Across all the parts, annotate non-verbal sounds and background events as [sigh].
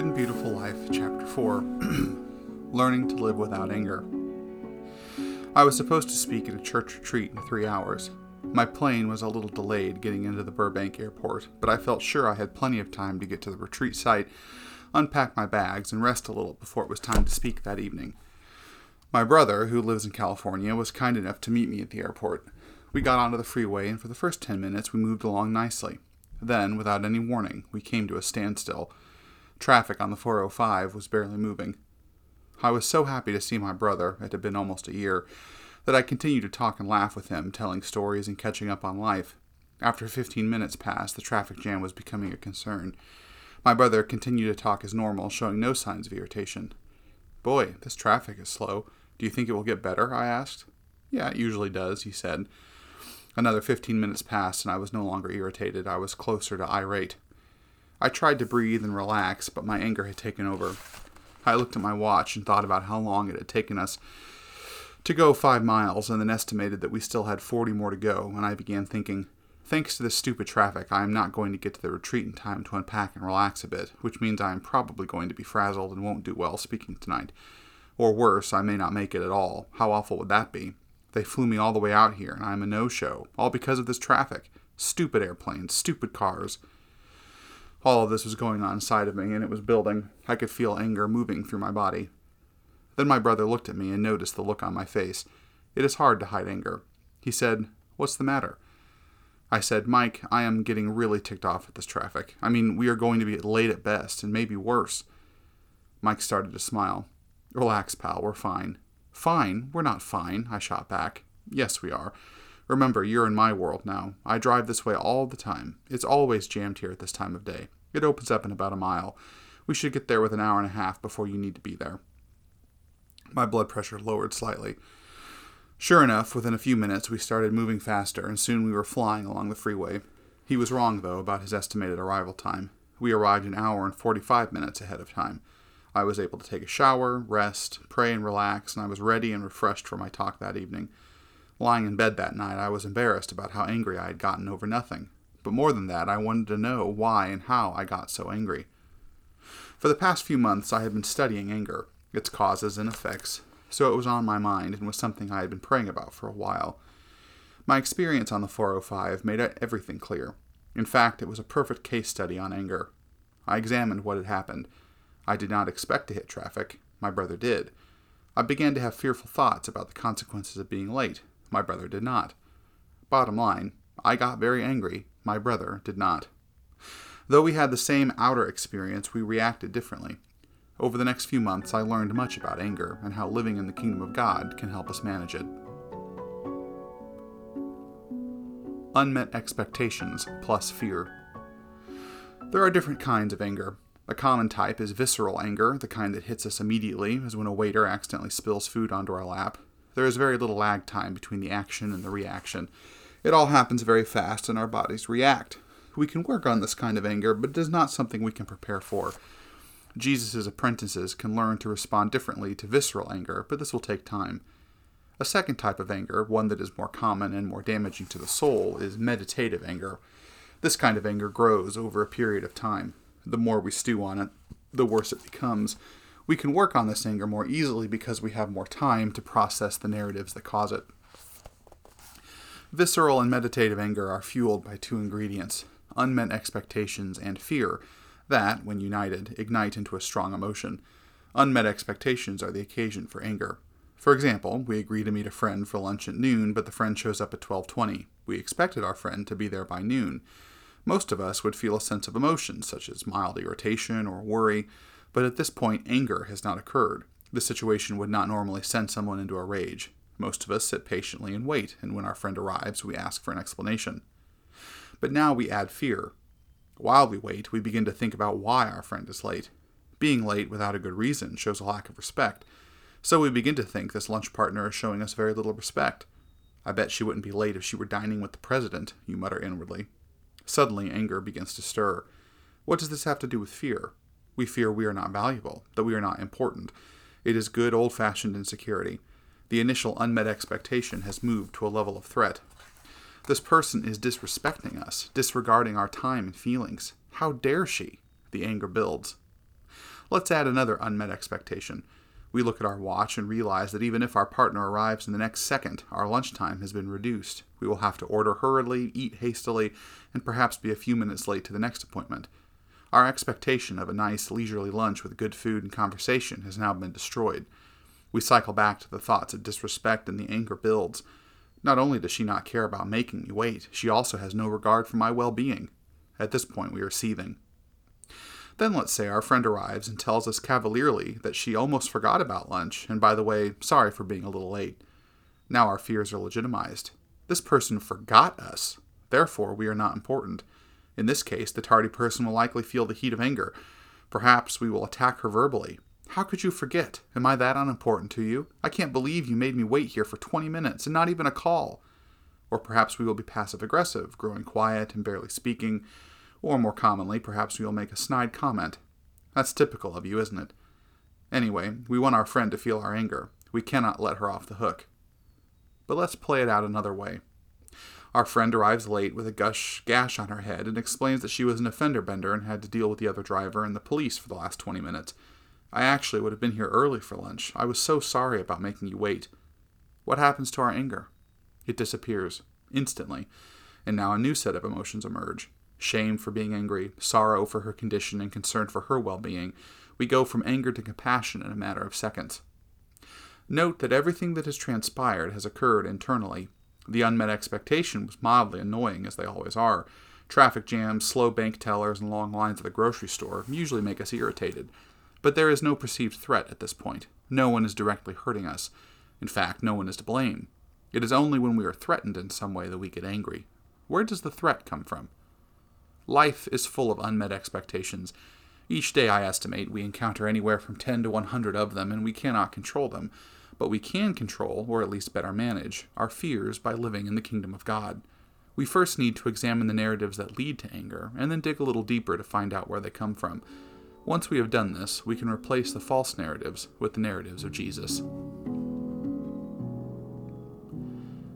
Good and Beautiful Life, Chapter 4 [clears throat] Learning to Live Without Anger. I was supposed to speak at a church retreat in three hours. My plane was a little delayed getting into the Burbank airport, but I felt sure I had plenty of time to get to the retreat site, unpack my bags, and rest a little before it was time to speak that evening. My brother, who lives in California, was kind enough to meet me at the airport. We got onto the freeway, and for the first ten minutes we moved along nicely. Then, without any warning, we came to a standstill. Traffic on the 405 was barely moving. I was so happy to see my brother, it had been almost a year, that I continued to talk and laugh with him, telling stories and catching up on life. After 15 minutes passed, the traffic jam was becoming a concern. My brother continued to talk as normal, showing no signs of irritation. Boy, this traffic is slow. Do you think it will get better? I asked. Yeah, it usually does, he said. Another 15 minutes passed, and I was no longer irritated. I was closer to irate. I tried to breathe and relax, but my anger had taken over. I looked at my watch and thought about how long it had taken us to go five miles, and then estimated that we still had 40 more to go, and I began thinking, Thanks to this stupid traffic, I am not going to get to the retreat in time to unpack and relax a bit, which means I am probably going to be frazzled and won't do well speaking tonight. Or worse, I may not make it at all. How awful would that be? They flew me all the way out here, and I'm a no show, all because of this traffic. Stupid airplanes, stupid cars. All of this was going on inside of me, and it was building. I could feel anger moving through my body. Then my brother looked at me and noticed the look on my face. It is hard to hide anger. He said, What's the matter? I said, Mike, I am getting really ticked off at this traffic. I mean, we are going to be late at best, and maybe worse. Mike started to smile. Relax, pal, we're fine. Fine? We're not fine, I shot back. Yes, we are. Remember, you're in my world now. I drive this way all the time. It's always jammed here at this time of day. It opens up in about a mile. We should get there with an hour and a half before you need to be there. My blood pressure lowered slightly. Sure enough, within a few minutes, we started moving faster, and soon we were flying along the freeway. He was wrong, though, about his estimated arrival time. We arrived an hour and 45 minutes ahead of time. I was able to take a shower, rest, pray, and relax, and I was ready and refreshed for my talk that evening. Lying in bed that night, I was embarrassed about how angry I had gotten over nothing. But more than that, I wanted to know why and how I got so angry. For the past few months, I had been studying anger, its causes and effects, so it was on my mind and was something I had been praying about for a while. My experience on the 405 made everything clear. In fact, it was a perfect case study on anger. I examined what had happened. I did not expect to hit traffic. My brother did. I began to have fearful thoughts about the consequences of being late. My brother did not. Bottom line, I got very angry. My brother did not. Though we had the same outer experience, we reacted differently. Over the next few months, I learned much about anger and how living in the kingdom of God can help us manage it. Unmet expectations plus fear. There are different kinds of anger. A common type is visceral anger, the kind that hits us immediately, as when a waiter accidentally spills food onto our lap. There is very little lag time between the action and the reaction. It all happens very fast, and our bodies react. We can work on this kind of anger, but it is not something we can prepare for. Jesus' apprentices can learn to respond differently to visceral anger, but this will take time. A second type of anger, one that is more common and more damaging to the soul, is meditative anger. This kind of anger grows over a period of time the more we stew on it, the worse it becomes. We can work on this anger more easily because we have more time to process the narratives that cause it. Visceral and meditative anger are fueled by two ingredients unmet expectations and fear, that, when united, ignite into a strong emotion. Unmet expectations are the occasion for anger. For example, we agree to meet a friend for lunch at noon, but the friend shows up at 12:20. We expected our friend to be there by noon. Most of us would feel a sense of emotion, such as mild irritation or worry, but at this point, anger has not occurred. The situation would not normally send someone into a rage. Most of us sit patiently and wait, and when our friend arrives, we ask for an explanation. But now we add fear. While we wait, we begin to think about why our friend is late. Being late without a good reason shows a lack of respect. So we begin to think this lunch partner is showing us very little respect. I bet she wouldn't be late if she were dining with the president, you mutter inwardly. Suddenly, anger begins to stir. What does this have to do with fear? We fear we are not valuable, that we are not important. It is good old fashioned insecurity. The initial unmet expectation has moved to a level of threat. This person is disrespecting us, disregarding our time and feelings. How dare she? The anger builds. Let's add another unmet expectation. We look at our watch and realize that even if our partner arrives in the next second, our lunchtime has been reduced. We will have to order hurriedly, eat hastily, and perhaps be a few minutes late to the next appointment. Our expectation of a nice, leisurely lunch with good food and conversation has now been destroyed. We cycle back to the thoughts of disrespect and the anger builds. Not only does she not care about making me wait, she also has no regard for my well being. At this point, we are seething. Then let's say our friend arrives and tells us cavalierly that she almost forgot about lunch, and by the way, sorry for being a little late. Now our fears are legitimized. This person forgot us. Therefore, we are not important. In this case, the tardy person will likely feel the heat of anger. Perhaps we will attack her verbally. How could you forget? Am I that unimportant to you? I can't believe you made me wait here for 20 minutes and not even a call. Or perhaps we will be passive aggressive, growing quiet and barely speaking, or more commonly, perhaps we will make a snide comment. That's typical of you, isn't it? Anyway, we want our friend to feel our anger. We cannot let her off the hook. But let's play it out another way. Our friend arrives late with a gush gash on her head and explains that she was an offender bender and had to deal with the other driver and the police for the last 20 minutes. I actually would have been here early for lunch. I was so sorry about making you wait. What happens to our anger? It disappears, instantly, and now a new set of emotions emerge shame for being angry, sorrow for her condition, and concern for her well being, we go from anger to compassion in a matter of seconds. Note that everything that has transpired has occurred internally. The unmet expectation was mildly annoying, as they always are. Traffic jams, slow bank tellers, and long lines at the grocery store usually make us irritated. But there is no perceived threat at this point. No one is directly hurting us. In fact, no one is to blame. It is only when we are threatened in some way that we get angry. Where does the threat come from? Life is full of unmet expectations. Each day, I estimate, we encounter anywhere from 10 to 100 of them, and we cannot control them. But we can control, or at least better manage, our fears by living in the kingdom of God. We first need to examine the narratives that lead to anger, and then dig a little deeper to find out where they come from. Once we have done this, we can replace the false narratives with the narratives of Jesus.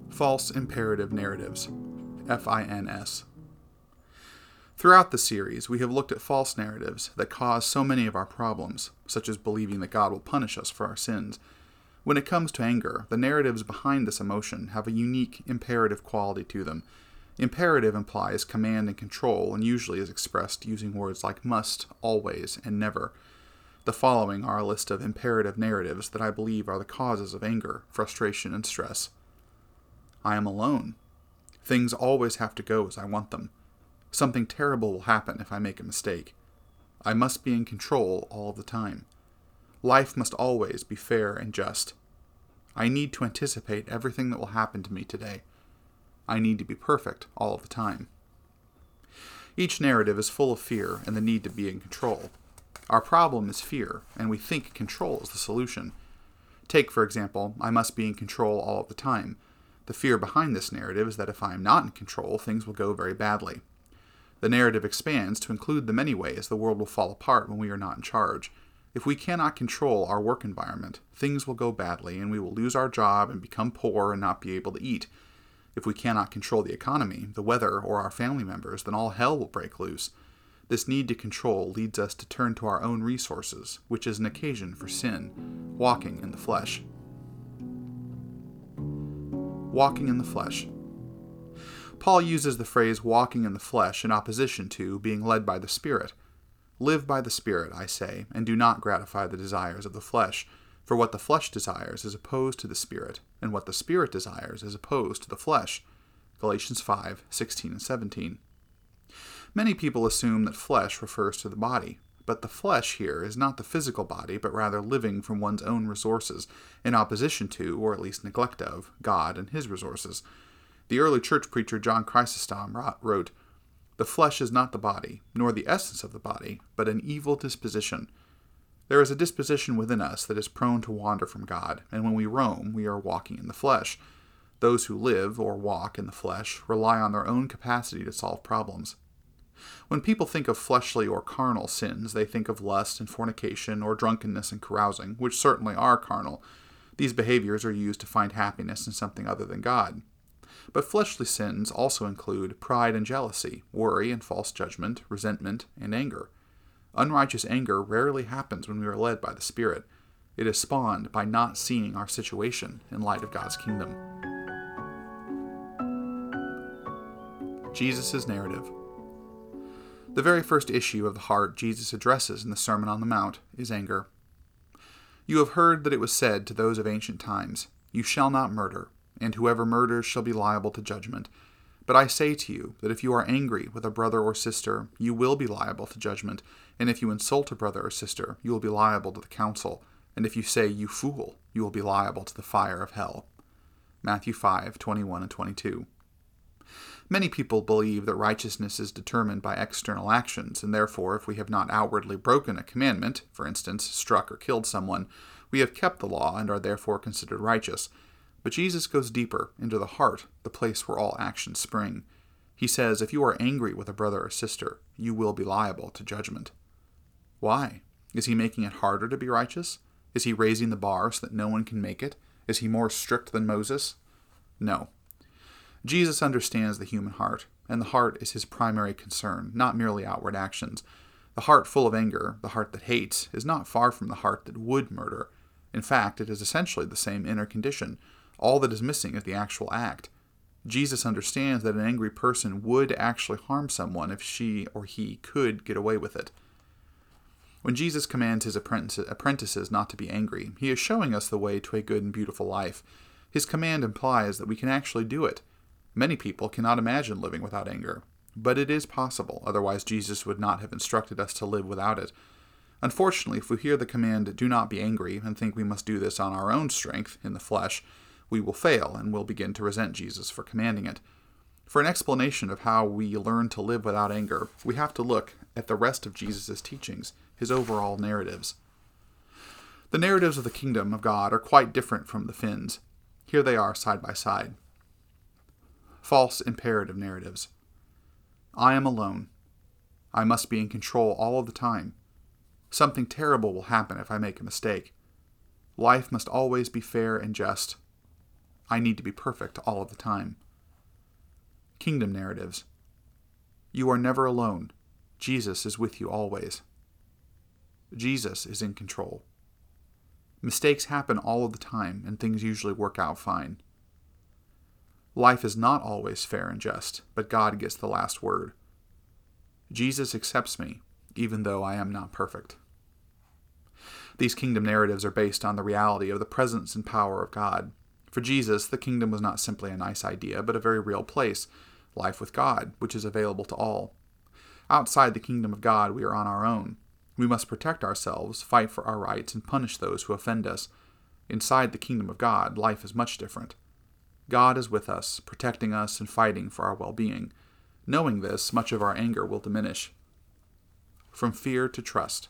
False Imperative Narratives FINS Throughout the series, we have looked at false narratives that cause so many of our problems, such as believing that God will punish us for our sins. When it comes to anger, the narratives behind this emotion have a unique imperative quality to them. Imperative implies command and control and usually is expressed using words like must, always, and never. The following are a list of imperative narratives that I believe are the causes of anger, frustration, and stress. I am alone. Things always have to go as I want them. Something terrible will happen if I make a mistake. I must be in control all the time. Life must always be fair and just. I need to anticipate everything that will happen to me today. I need to be perfect all the time. Each narrative is full of fear and the need to be in control. Our problem is fear, and we think control is the solution. Take, for example, I must be in control all of the time. The fear behind this narrative is that if I am not in control, things will go very badly. The narrative expands to include the many ways the world will fall apart when we are not in charge. If we cannot control our work environment, things will go badly and we will lose our job and become poor and not be able to eat. If we cannot control the economy, the weather, or our family members, then all hell will break loose. This need to control leads us to turn to our own resources, which is an occasion for sin, walking in the flesh. Walking in the flesh. Paul uses the phrase walking in the flesh in opposition to being led by the Spirit. Live by the Spirit, I say, and do not gratify the desires of the flesh. For what the flesh desires is opposed to the Spirit, and what the Spirit desires is opposed to the flesh. Galatians 5 16 and 17. Many people assume that flesh refers to the body, but the flesh here is not the physical body, but rather living from one's own resources, in opposition to, or at least neglect of, God and His resources. The early church preacher John Chrysostom wrote, The flesh is not the body, nor the essence of the body, but an evil disposition. There is a disposition within us that is prone to wander from God, and when we roam, we are walking in the flesh. Those who live or walk in the flesh rely on their own capacity to solve problems. When people think of fleshly or carnal sins, they think of lust and fornication or drunkenness and carousing, which certainly are carnal. These behaviors are used to find happiness in something other than God. But fleshly sins also include pride and jealousy, worry and false judgment, resentment and anger. Unrighteous anger rarely happens when we are led by the Spirit. It is spawned by not seeing our situation in light of God's kingdom. Jesus' narrative. The very first issue of the heart Jesus addresses in the Sermon on the Mount is anger. You have heard that it was said to those of ancient times, You shall not murder, and whoever murders shall be liable to judgment. But I say to you that if you are angry with a brother or sister, you will be liable to judgment, and if you insult a brother or sister, you will be liable to the council, and if you say, You fool, you will be liable to the fire of hell. Matthew 5 21 and 22. Many people believe that righteousness is determined by external actions, and therefore, if we have not outwardly broken a commandment, for instance, struck or killed someone, we have kept the law and are therefore considered righteous. But Jesus goes deeper into the heart, the place where all actions spring. He says, If you are angry with a brother or sister, you will be liable to judgment. Why? Is he making it harder to be righteous? Is he raising the bar so that no one can make it? Is he more strict than Moses? No. Jesus understands the human heart, and the heart is his primary concern, not merely outward actions. The heart full of anger, the heart that hates, is not far from the heart that would murder. In fact, it is essentially the same inner condition. All that is missing is the actual act. Jesus understands that an angry person would actually harm someone if she or he could get away with it. When Jesus commands his apprentices not to be angry, he is showing us the way to a good and beautiful life. His command implies that we can actually do it. Many people cannot imagine living without anger, but it is possible, otherwise, Jesus would not have instructed us to live without it. Unfortunately, if we hear the command, do not be angry, and think we must do this on our own strength, in the flesh, we will fail and will begin to resent Jesus for commanding it. For an explanation of how we learn to live without anger, we have to look at the rest of Jesus' teachings, his overall narratives. The narratives of the kingdom of God are quite different from the FINS. Here they are side by side false imperative narratives. I am alone. I must be in control all of the time. Something terrible will happen if I make a mistake. Life must always be fair and just. I need to be perfect all of the time. Kingdom narratives. You are never alone. Jesus is with you always. Jesus is in control. Mistakes happen all of the time, and things usually work out fine. Life is not always fair and just, but God gets the last word. Jesus accepts me, even though I am not perfect. These kingdom narratives are based on the reality of the presence and power of God. For Jesus, the kingdom was not simply a nice idea, but a very real place, life with God, which is available to all. Outside the kingdom of God, we are on our own. We must protect ourselves, fight for our rights, and punish those who offend us. Inside the kingdom of God, life is much different. God is with us, protecting us and fighting for our well being. Knowing this, much of our anger will diminish. From fear to trust.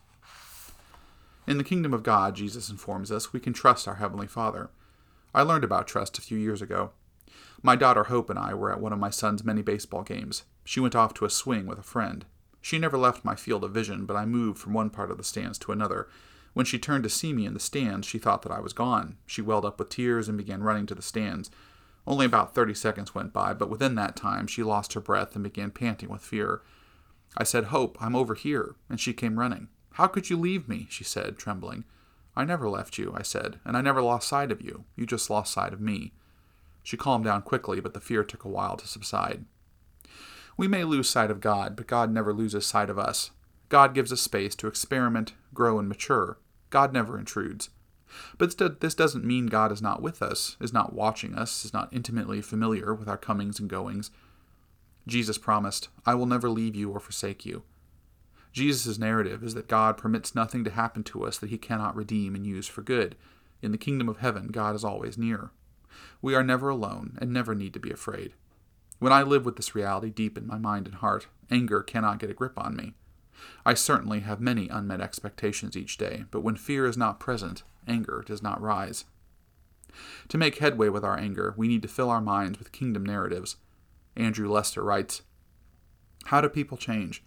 In the kingdom of God, Jesus informs us, we can trust our Heavenly Father. I learned about trust a few years ago. My daughter Hope and I were at one of my son's many baseball games. She went off to a swing with a friend. She never left my field of vision, but I moved from one part of the stands to another. When she turned to see me in the stands, she thought that I was gone. She welled up with tears and began running to the stands. Only about 30 seconds went by, but within that time she lost her breath and began panting with fear. I said, Hope, I'm over here, and she came running. How could you leave me? she said, trembling. I never left you, I said, and I never lost sight of you. You just lost sight of me. She calmed down quickly, but the fear took a while to subside. We may lose sight of God, but God never loses sight of us. God gives us space to experiment, grow, and mature. God never intrudes. But this doesn't mean God is not with us, is not watching us, is not intimately familiar with our comings and goings. Jesus promised, I will never leave you or forsake you. Jesus' narrative is that God permits nothing to happen to us that he cannot redeem and use for good. In the kingdom of heaven, God is always near. We are never alone and never need to be afraid. When I live with this reality deep in my mind and heart, anger cannot get a grip on me. I certainly have many unmet expectations each day, but when fear is not present, anger does not rise. To make headway with our anger, we need to fill our minds with kingdom narratives. Andrew Lester writes How do people change?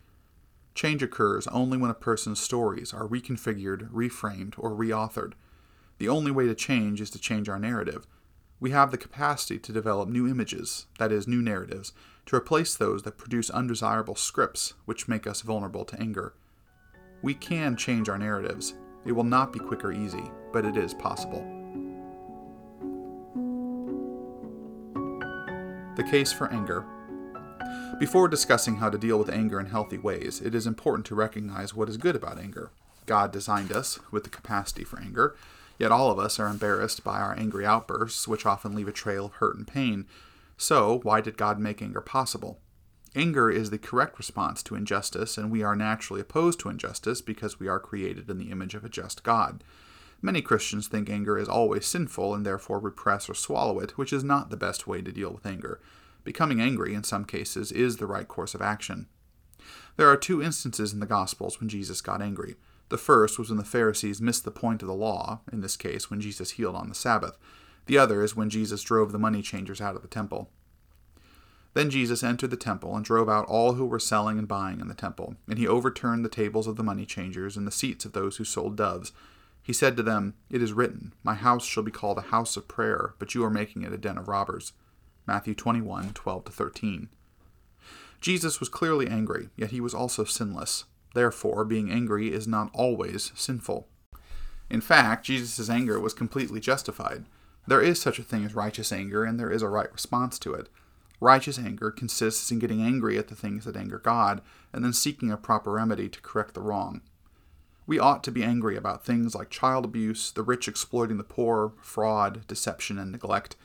Change occurs only when a person's stories are reconfigured, reframed, or reauthored. The only way to change is to change our narrative. We have the capacity to develop new images, that is, new narratives, to replace those that produce undesirable scripts which make us vulnerable to anger. We can change our narratives. It will not be quick or easy, but it is possible. The case for anger. Before discussing how to deal with anger in healthy ways, it is important to recognize what is good about anger. God designed us with the capacity for anger, yet all of us are embarrassed by our angry outbursts, which often leave a trail of hurt and pain. So, why did God make anger possible? Anger is the correct response to injustice, and we are naturally opposed to injustice because we are created in the image of a just God. Many Christians think anger is always sinful and therefore repress or swallow it, which is not the best way to deal with anger. Becoming angry, in some cases, is the right course of action. There are two instances in the Gospels when Jesus got angry. The first was when the Pharisees missed the point of the law, in this case, when Jesus healed on the Sabbath. The other is when Jesus drove the money changers out of the temple. Then Jesus entered the temple and drove out all who were selling and buying in the temple, and he overturned the tables of the money changers and the seats of those who sold doves. He said to them, It is written, My house shall be called a house of prayer, but you are making it a den of robbers. Matthew 21, 12 13. Jesus was clearly angry, yet he was also sinless. Therefore, being angry is not always sinful. In fact, Jesus' anger was completely justified. There is such a thing as righteous anger, and there is a right response to it. Righteous anger consists in getting angry at the things that anger God and then seeking a proper remedy to correct the wrong. We ought to be angry about things like child abuse, the rich exploiting the poor, fraud, deception, and neglect.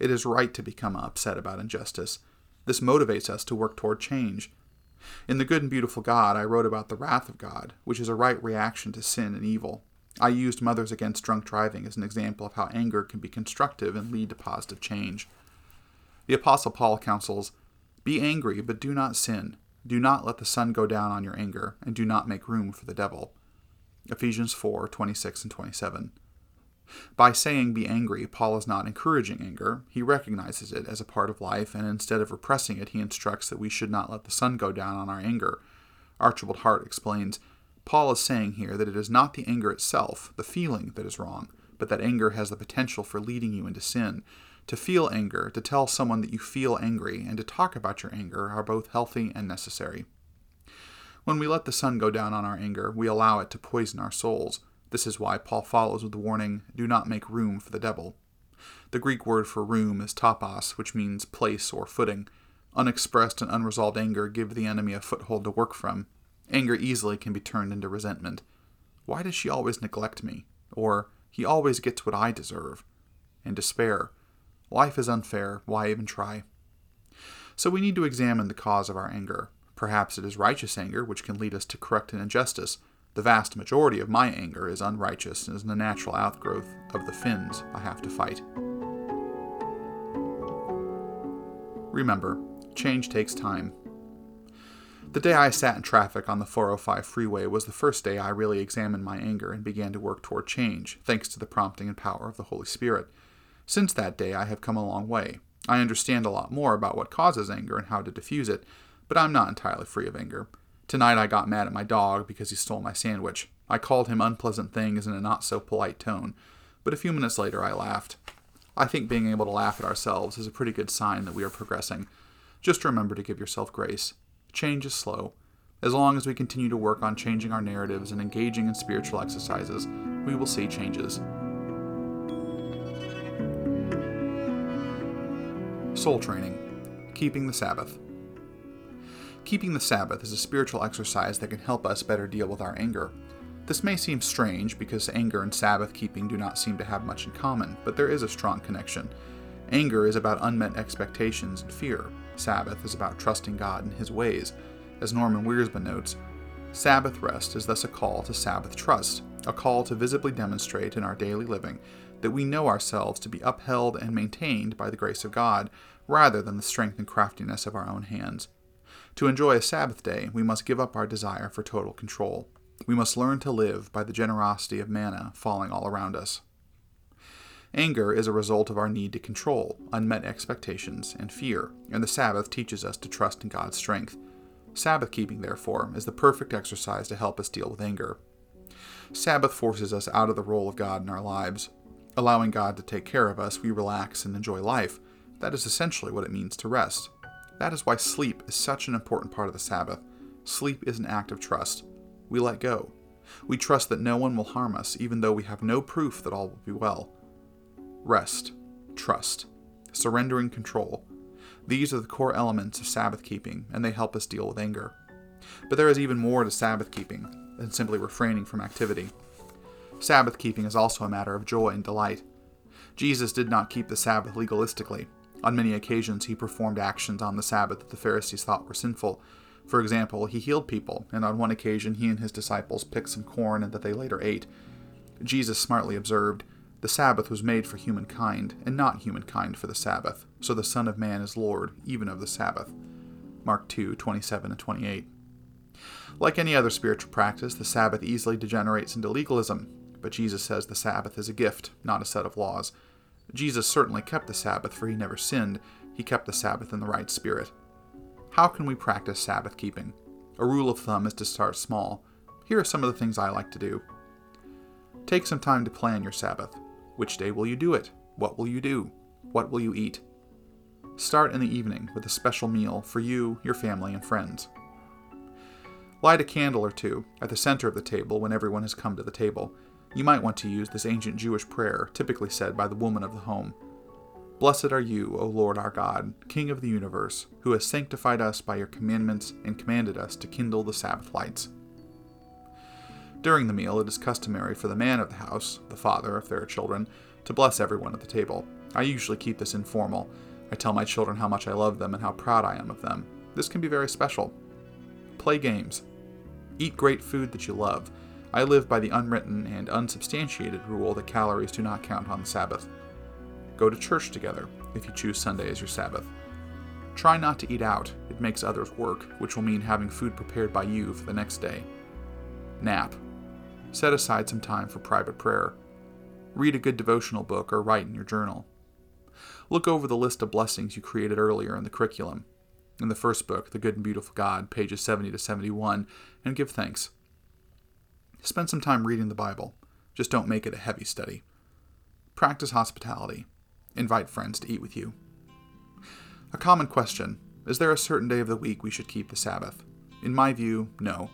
It is right to become upset about injustice. This motivates us to work toward change. In The Good and Beautiful God, I wrote about the wrath of God, which is a right reaction to sin and evil. I used Mothers Against Drunk Driving as an example of how anger can be constructive and lead to positive change. The Apostle Paul counsels Be angry, but do not sin. Do not let the sun go down on your anger, and do not make room for the devil. Ephesians 4 26 and 27. By saying be angry, Paul is not encouraging anger. He recognizes it as a part of life, and instead of repressing it, he instructs that we should not let the sun go down on our anger. Archibald Hart explains Paul is saying here that it is not the anger itself, the feeling, that is wrong, but that anger has the potential for leading you into sin, to feel anger, to tell someone that you feel angry, and to talk about your anger are both healthy and necessary. When we let the sun go down on our anger, we allow it to poison our souls. This is why Paul follows with the warning do not make room for the devil. The Greek word for room is topos, which means place or footing. Unexpressed and unresolved anger give the enemy a foothold to work from. Anger easily can be turned into resentment. Why does she always neglect me? Or, he always gets what I deserve. And despair. Life is unfair. Why even try? So we need to examine the cause of our anger. Perhaps it is righteous anger, which can lead us to correct an injustice. The vast majority of my anger is unrighteous and is the natural outgrowth of the fins I have to fight. Remember, change takes time. The day I sat in traffic on the 405 freeway was the first day I really examined my anger and began to work toward change, thanks to the prompting and power of the Holy Spirit. Since that day, I have come a long way. I understand a lot more about what causes anger and how to diffuse it, but I'm not entirely free of anger. Tonight I got mad at my dog because he stole my sandwich. I called him unpleasant things in a not so polite tone, but a few minutes later I laughed. I think being able to laugh at ourselves is a pretty good sign that we are progressing. Just remember to give yourself grace. Change is slow. As long as we continue to work on changing our narratives and engaging in spiritual exercises, we will see changes. Soul Training Keeping the Sabbath. Keeping the Sabbath is a spiritual exercise that can help us better deal with our anger. This may seem strange because anger and Sabbath keeping do not seem to have much in common, but there is a strong connection. Anger is about unmet expectations and fear. Sabbath is about trusting God in His ways. As Norman Wirzba notes, Sabbath rest is thus a call to Sabbath trust, a call to visibly demonstrate in our daily living that we know ourselves to be upheld and maintained by the grace of God, rather than the strength and craftiness of our own hands. To enjoy a Sabbath day, we must give up our desire for total control. We must learn to live by the generosity of manna falling all around us. Anger is a result of our need to control, unmet expectations, and fear, and the Sabbath teaches us to trust in God's strength. Sabbath keeping, therefore, is the perfect exercise to help us deal with anger. Sabbath forces us out of the role of God in our lives. Allowing God to take care of us, we relax and enjoy life. That is essentially what it means to rest. That is why sleep is such an important part of the Sabbath. Sleep is an act of trust. We let go. We trust that no one will harm us, even though we have no proof that all will be well. Rest, trust, surrendering control. These are the core elements of Sabbath keeping, and they help us deal with anger. But there is even more to Sabbath keeping than simply refraining from activity. Sabbath keeping is also a matter of joy and delight. Jesus did not keep the Sabbath legalistically. On many occasions, he performed actions on the Sabbath that the Pharisees thought were sinful. For example, he healed people, and on one occasion, he and his disciples picked some corn that they later ate. Jesus smartly observed, The Sabbath was made for humankind, and not humankind for the Sabbath, so the Son of Man is Lord, even of the Sabbath. Mark 2 27 and 28. Like any other spiritual practice, the Sabbath easily degenerates into legalism, but Jesus says the Sabbath is a gift, not a set of laws. Jesus certainly kept the Sabbath, for he never sinned. He kept the Sabbath in the right spirit. How can we practice Sabbath keeping? A rule of thumb is to start small. Here are some of the things I like to do. Take some time to plan your Sabbath. Which day will you do it? What will you do? What will you eat? Start in the evening with a special meal for you, your family, and friends. Light a candle or two at the center of the table when everyone has come to the table. You might want to use this ancient Jewish prayer, typically said by the woman of the home. Blessed are you, O Lord our God, King of the universe, who has sanctified us by your commandments and commanded us to kindle the Sabbath lights. During the meal, it is customary for the man of the house, the father, if there are children, to bless everyone at the table. I usually keep this informal. I tell my children how much I love them and how proud I am of them. This can be very special. Play games. Eat great food that you love. I live by the unwritten and unsubstantiated rule that calories do not count on the Sabbath. Go to church together if you choose Sunday as your Sabbath. Try not to eat out, it makes others work, which will mean having food prepared by you for the next day. Nap. Set aside some time for private prayer. Read a good devotional book or write in your journal. Look over the list of blessings you created earlier in the curriculum. In the first book, The Good and Beautiful God, pages 70 to 71, and give thanks. Spend some time reading the Bible. Just don't make it a heavy study. Practice hospitality. Invite friends to eat with you. A common question Is there a certain day of the week we should keep the Sabbath? In my view, no.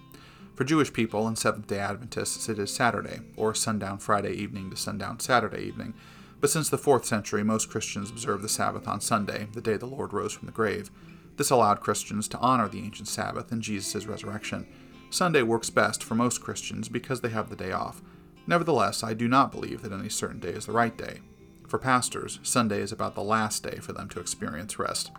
For Jewish people and Seventh day Adventists, it is Saturday, or sundown Friday evening to sundown Saturday evening. But since the 4th century, most Christians observe the Sabbath on Sunday, the day the Lord rose from the grave. This allowed Christians to honor the ancient Sabbath and Jesus' resurrection. Sunday works best for most Christians because they have the day off. Nevertheless, I do not believe that any certain day is the right day. For pastors, Sunday is about the last day for them to experience rest.